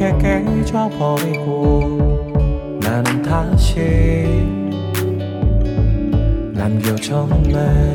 쉽게 깨져버리고 나는 다시 남겨졌네.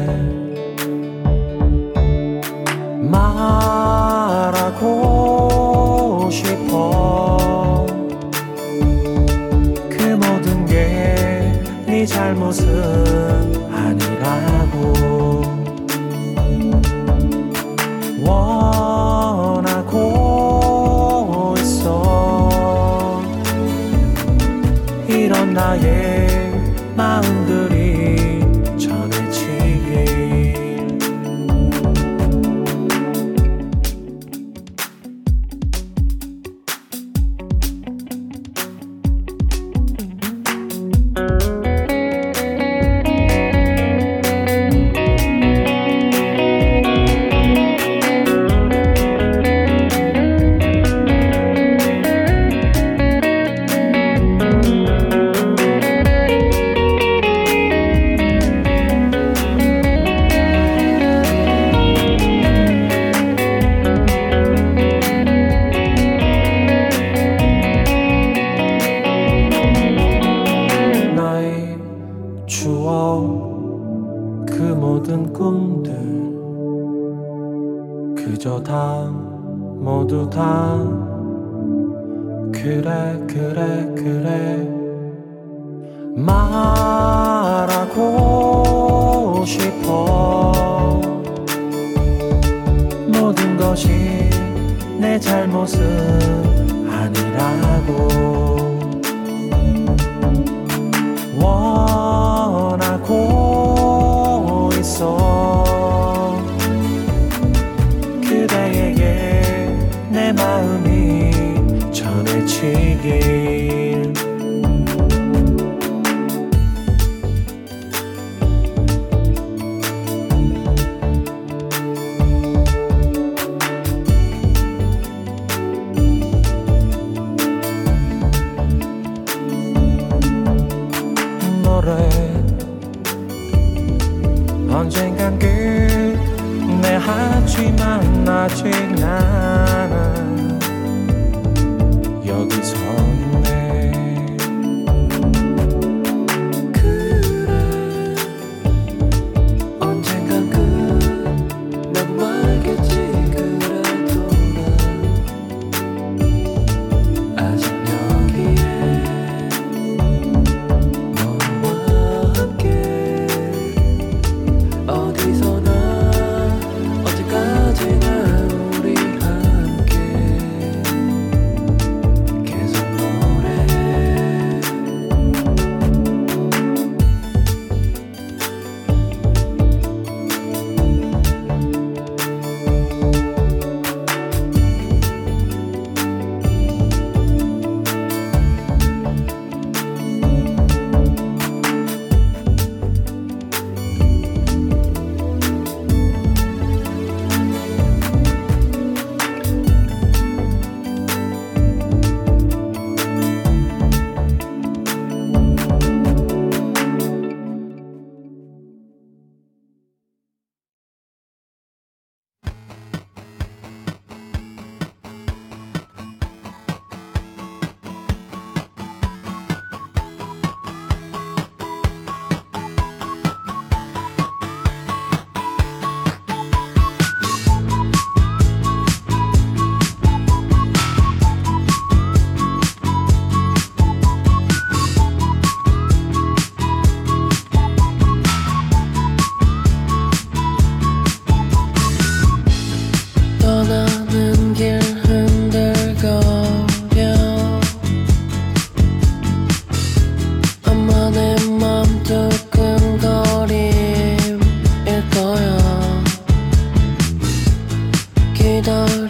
기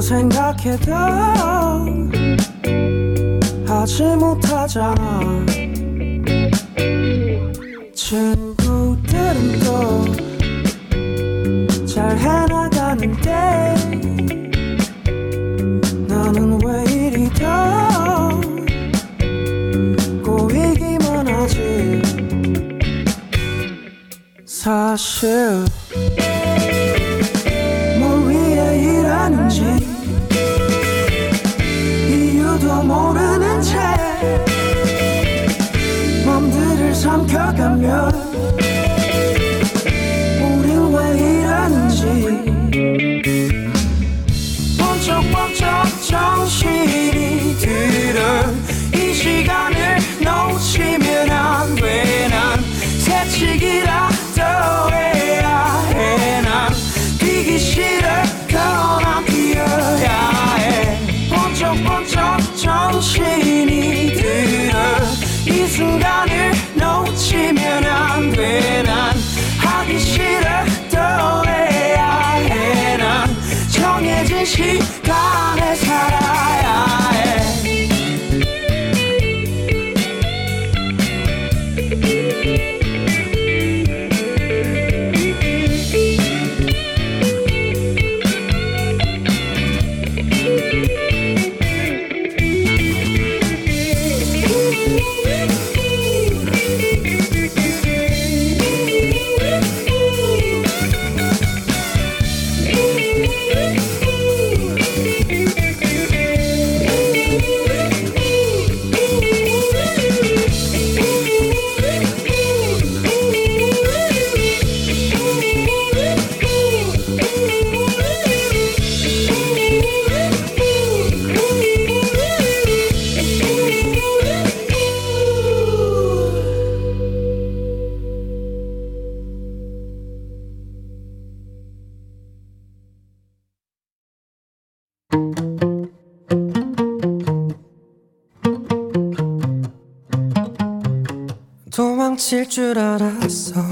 생각해도 하지 못하잖아 친구들은 또 잘 해나가는데 나는 왜 이리 더 꼬이기만 하지. 사실 번쩍번쩍 정신이 들어 이 시간을 놓치면 안 돼 난. 새치기라도 해야 해난. 뛰기 싫어 그러나 뛰어야 해. 번쩍번쩍 정신이 들어 이 순간을 놓치면 안 돼 난. 하기 싫어 또 해야 해난. 정해진 시 알았어.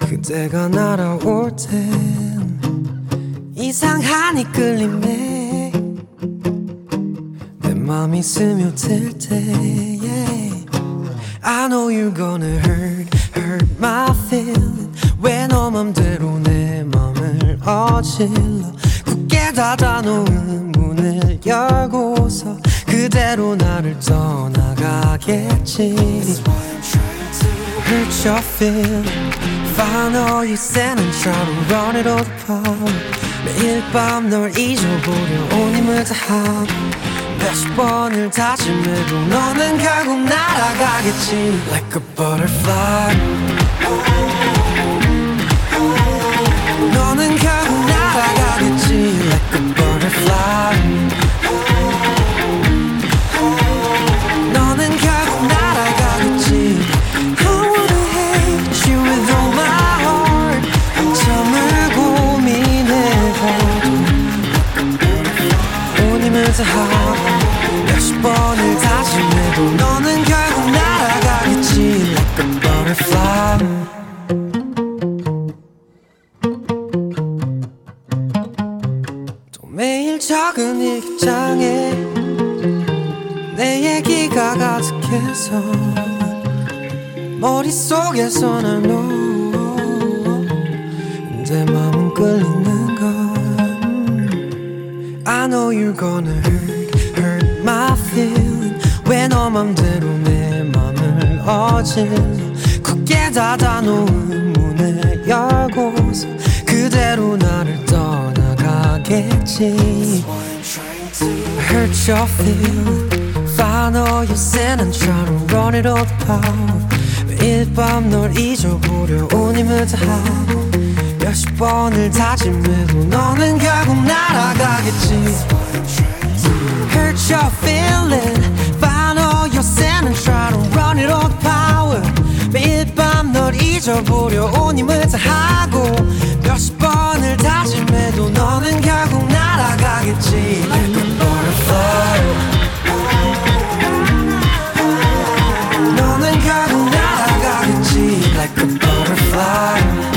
그대가 날아올 땐 이상한 이끌림에 내 맘이 스며들 때 yeah. I know you're gonna hurt, hurt my feeling 왜 너 맘대로 내 맘을 어질러? 굳게 닫아놓은 문을 열고서 그대로 나를 떠나가겠지 Hurt your feeling Find all you stand and try to run it all apart 매일 밤 널 잊어보려 온 힘을 다하고 몇십 번을 다짐해도 너는 결국 날아가겠지 Like a butterfly 너는 결국 날아가겠지 Like a butterfly 가득해서 머릿속에서 날 놓아 내 맘은 끌리는 건. I know you're gonna hurt, hurt my feeling 왜 너 맘대로 내 맘을 어질러? 굳게 닫아놓은 문을 열고서 그대로 나를 떠나가겠지. Hurt your feeling Find all your sin and try to run it all apart 매일 밤 널 잊어보려 온 힘을 다하고 몇십 번을 다짐해도 너는 결국 날아가겠지 Hurt your feeling Find all your sin and try to run it all power 매일 밤 널 잊어보려 온 힘을 다하고 몇십 번을 다짐해도 너는 결국 날아가겠지 Like a butterfly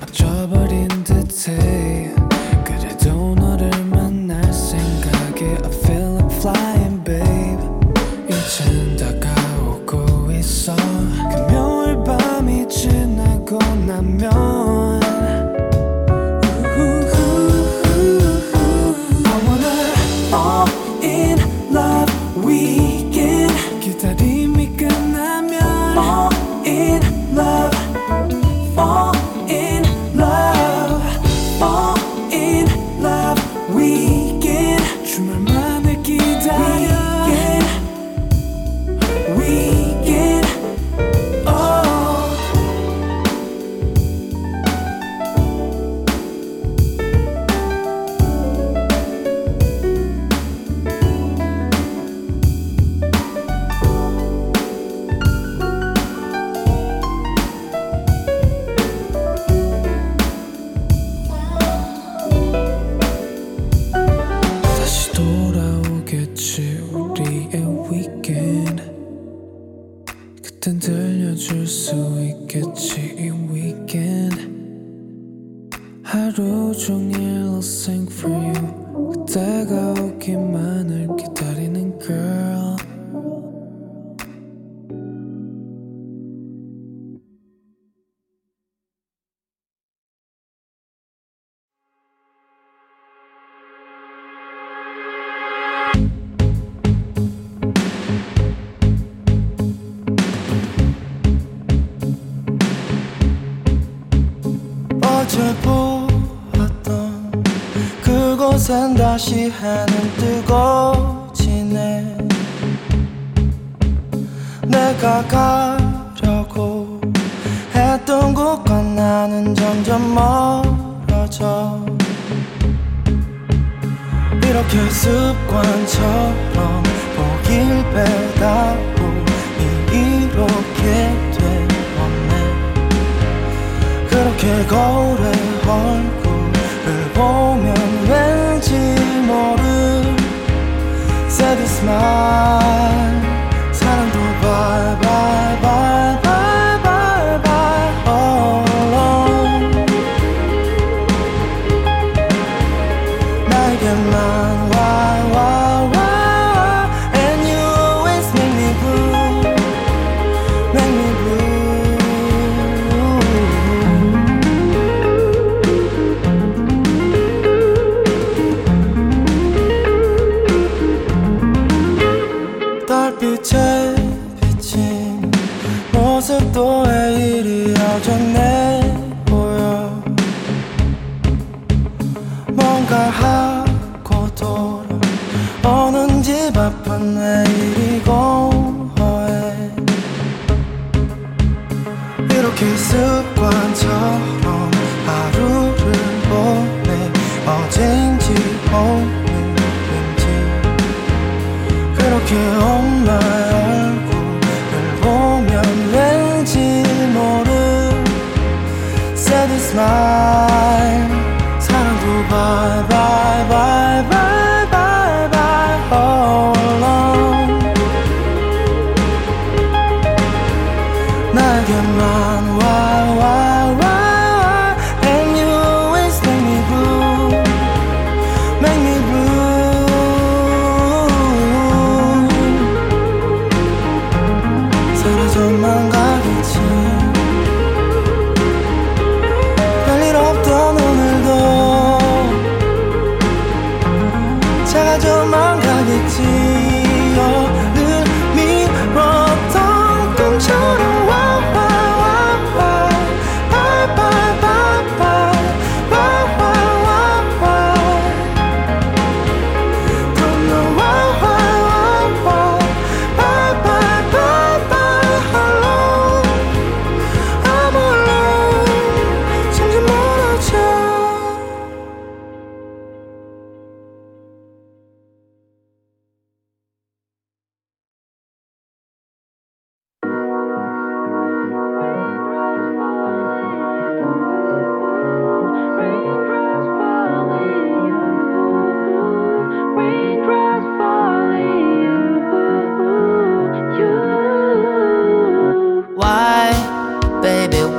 맞춰버린 다시 해는 뜨거워지네. 내가 가려고 했던 곳과 나는 점점 멀어져. 이렇게 습관처럼 보길 빼다보 이렇게 되었네. 그렇게 거울에 얼굴을 보며 smile.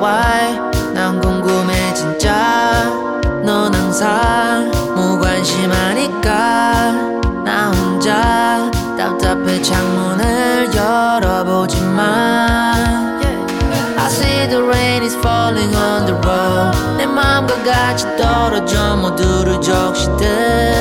Why? 난 궁금해 진짜. 넌 항상 무관심하니까 나 혼자 답답해 창문을 열어보지만. I see the rain is falling on the road. 내 마음과 같이 떨어져 모두를 적시듯.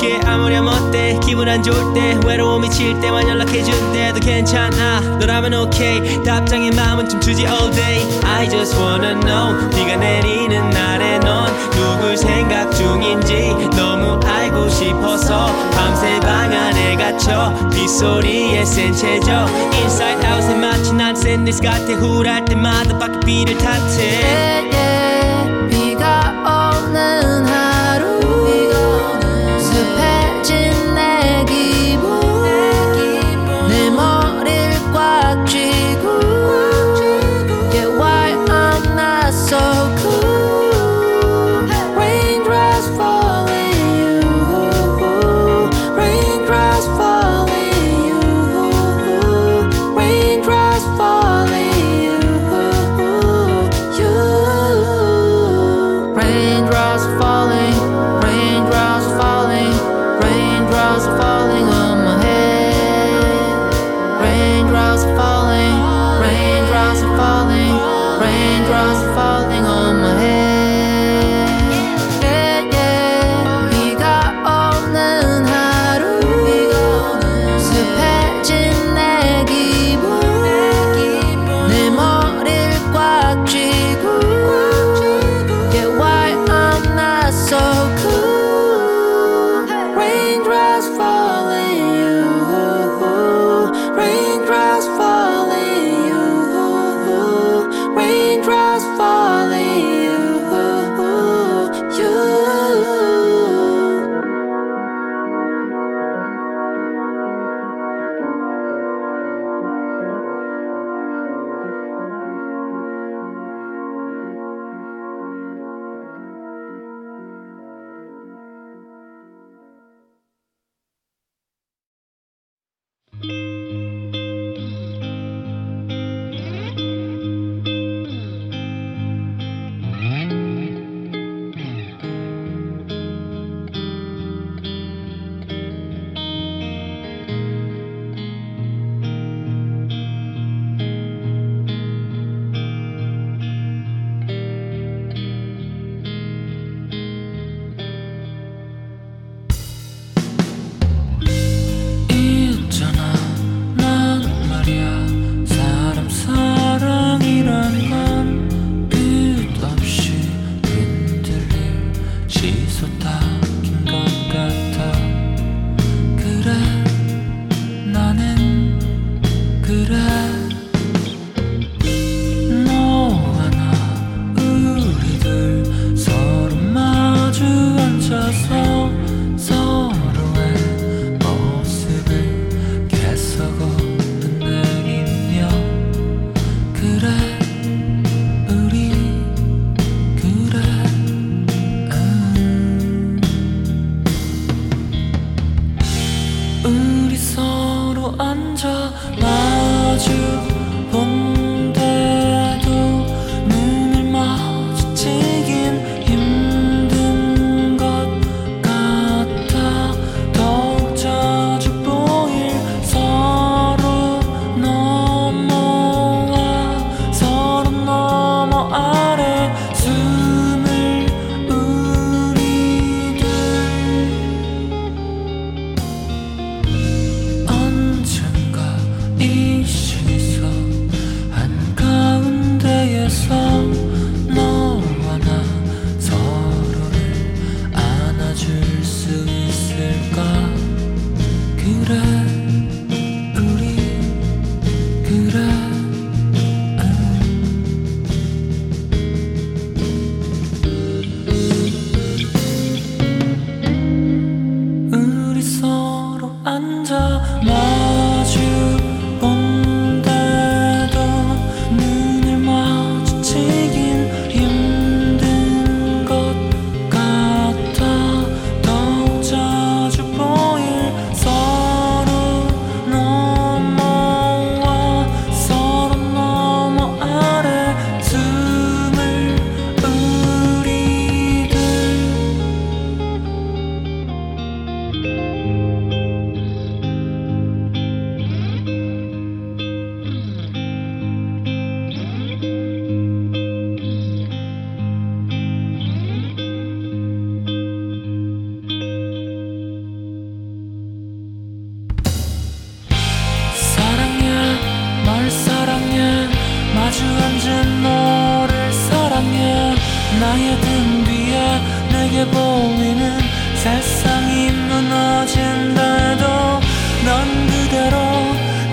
지켜줄게 아무렴 어때? 기분 안 좋을 때? 외로움이 칠 때만 연락해줄 때도 괜찮아. 너라면 오케이 답장에 마음은 춤추지 all day. I just wanna know. 비가 내리는 날에 넌 누굴 생각 중인지 너무 알고 싶어서 밤새 방 안에 갇혀 빗소리에 센 체져 Inside out에 마치 난 샌드위치 같아. 후랄 때마다 밖에 비를 탓해 꺼진 별도 넌 그대로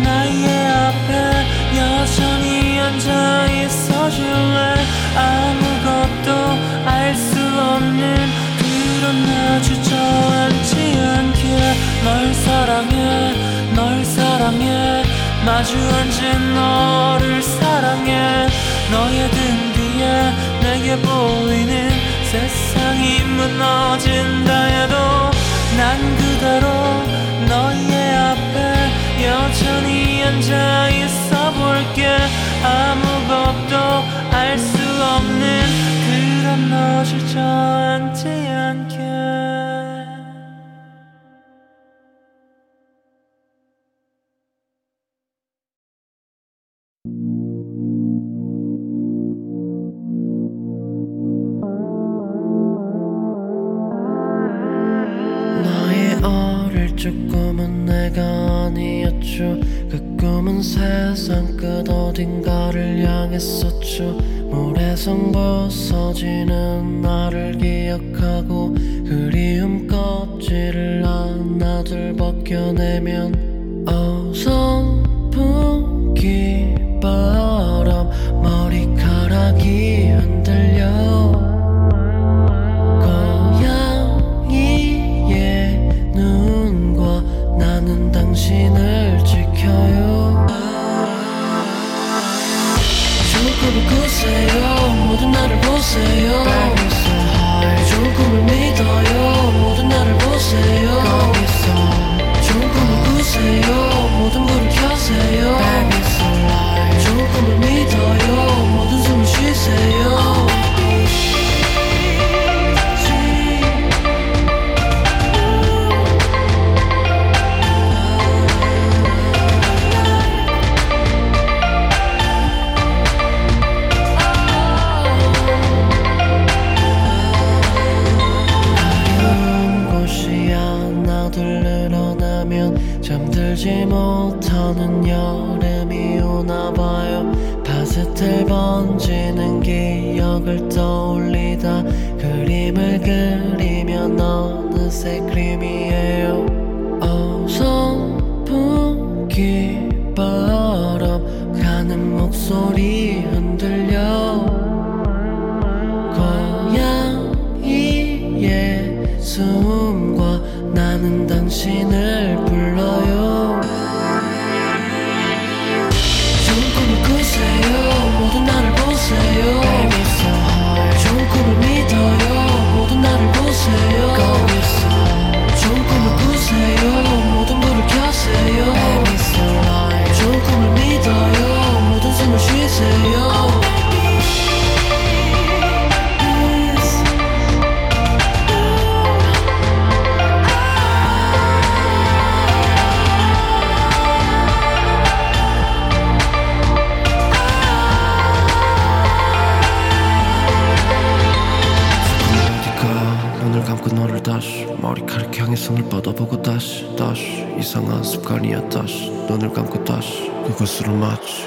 나의 앞에 여전히 앉아 있어줄래? 아무것도 알 수 없는 그런 나 주저앉지 않게 널 사랑해 널 사랑해. 마주 앉은 너를 사랑해. 너의 등 뒤에 내게 보이는 세상이 무너진다 해도 그대로 너의 앞에 여전히 앉아 있어 볼게. 아무것도 알 수 없는 그런 너 주저앉 보세요. 모든 나를 보세요. 좋은 꿈을 믿어요. 모든 나를 보세요. 좋은 꿈을 꾸세요. 모든 불을 켜세요. 좋은 꿈을 믿어요. 모든 숨을 쉬세요. 시간이야 다시 눈을 감고 다시 그곳으로 마치